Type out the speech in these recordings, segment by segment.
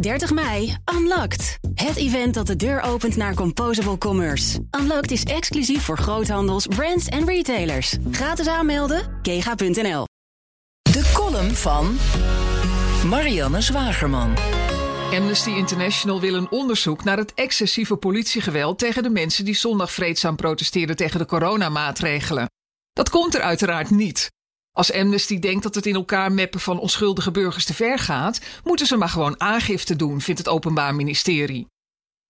30 mei, Unlocked. Het event dat de deur opent naar Composable Commerce. Unlocked is exclusief voor groothandels, brands en retailers. Gratis aanmelden, kega.nl. De column van Marianne Zwagerman. Amnesty International wil een onderzoek naar het excessieve politiegeweld tegen de mensen die zondag vreedzaam protesteerden tegen de coronamaatregelen. Dat komt er uiteraard niet. Als Amnesty denkt dat het in elkaar meppen van onschuldige burgers te ver gaat, moeten ze maar gewoon aangifte doen, vindt het Openbaar Ministerie.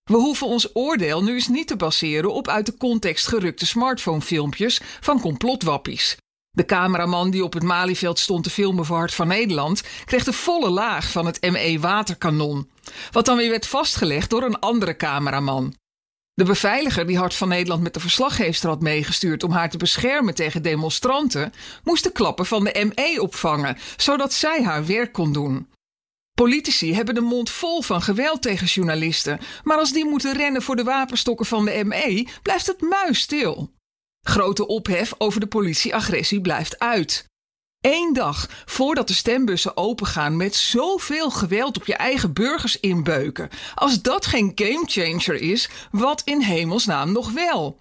We hoeven ons oordeel nu eens niet te baseren op uit de context gerukte smartphonefilmpjes van complotwappies. De cameraman die op het Malieveld stond te filmen voor Hart van Nederland kreeg de volle laag van het ME-waterkanon, wat dan weer werd vastgelegd door een andere cameraman. De beveiliger die Hart van Nederland met de verslaggever had meegestuurd om haar te beschermen tegen demonstranten, moest de klappen van de ME opvangen, zodat zij haar werk kon doen. Politici hebben de mond vol van geweld tegen journalisten, maar als die moeten rennen voor de wapenstokken van de ME, blijft het muisstil. Grote ophef over de politieagressie blijft uit. Eén dag voordat de stembussen opengaan met zoveel geweld op je eigen burgers inbeuken. Als dat geen gamechanger is, wat in hemelsnaam nog wel?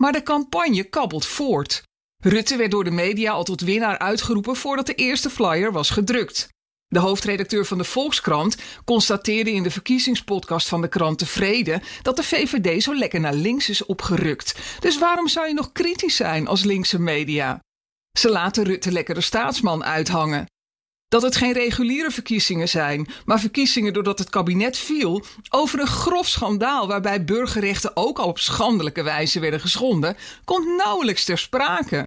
Maar de campagne kabbelt voort. Rutte werd door de media al tot winnaar uitgeroepen voordat de eerste flyer was gedrukt. De hoofdredacteur van de Volkskrant constateerde in de verkiezingspodcast van de krant Tevreden dat de VVD zo lekker naar links is opgerukt. Dus waarom zou je nog kritisch zijn als linkse media? Ze laten Rutte lekker de staatsman uithangen. Dat het geen reguliere verkiezingen zijn, maar verkiezingen doordat het kabinet viel over een grof schandaal waarbij burgerrechten ook al op schandelijke wijze werden geschonden, komt nauwelijks ter sprake.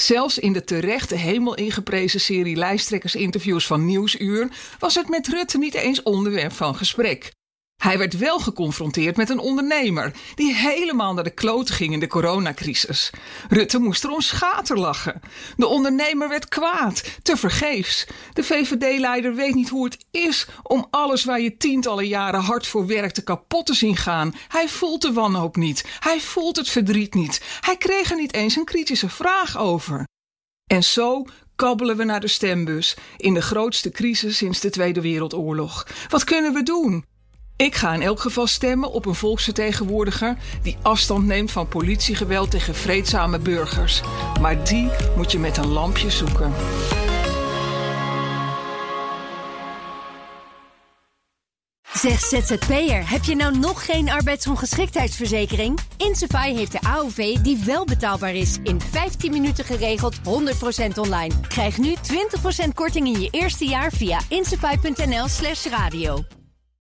Zelfs in de terechte hemel ingeprezen serie lijsttrekkersinterviews van Nieuwsuur was het met Rutte niet eens onderwerp van gesprek. Hij werd wel geconfronteerd met een ondernemer die helemaal naar de kloten ging in de coronacrisis. Rutte moest erom schaterlachen. De ondernemer werd kwaad, tevergeefs. De VVD-leider weet niet hoe het is om alles waar je tientallen jaren hard voor werkte kapot te zien gaan. Hij voelt de wanhoop niet. Hij voelt het verdriet niet. Hij kreeg er niet eens een kritische vraag over. En zo kabbelen we naar de stembus in de grootste crisis sinds de Tweede Wereldoorlog. Wat kunnen we doen? Ik ga in elk geval stemmen op een volksvertegenwoordiger die afstand neemt van politiegeweld tegen vreedzame burgers. Maar die moet je met een lampje zoeken. Zeg ZZP'er, heb je nou nog geen arbeidsongeschiktheidsverzekering? Insafai heeft de AOV die wel betaalbaar is. In 15 minuten geregeld, 100% online. Krijg nu 20% korting in je eerste jaar via insafai.nl slash radio.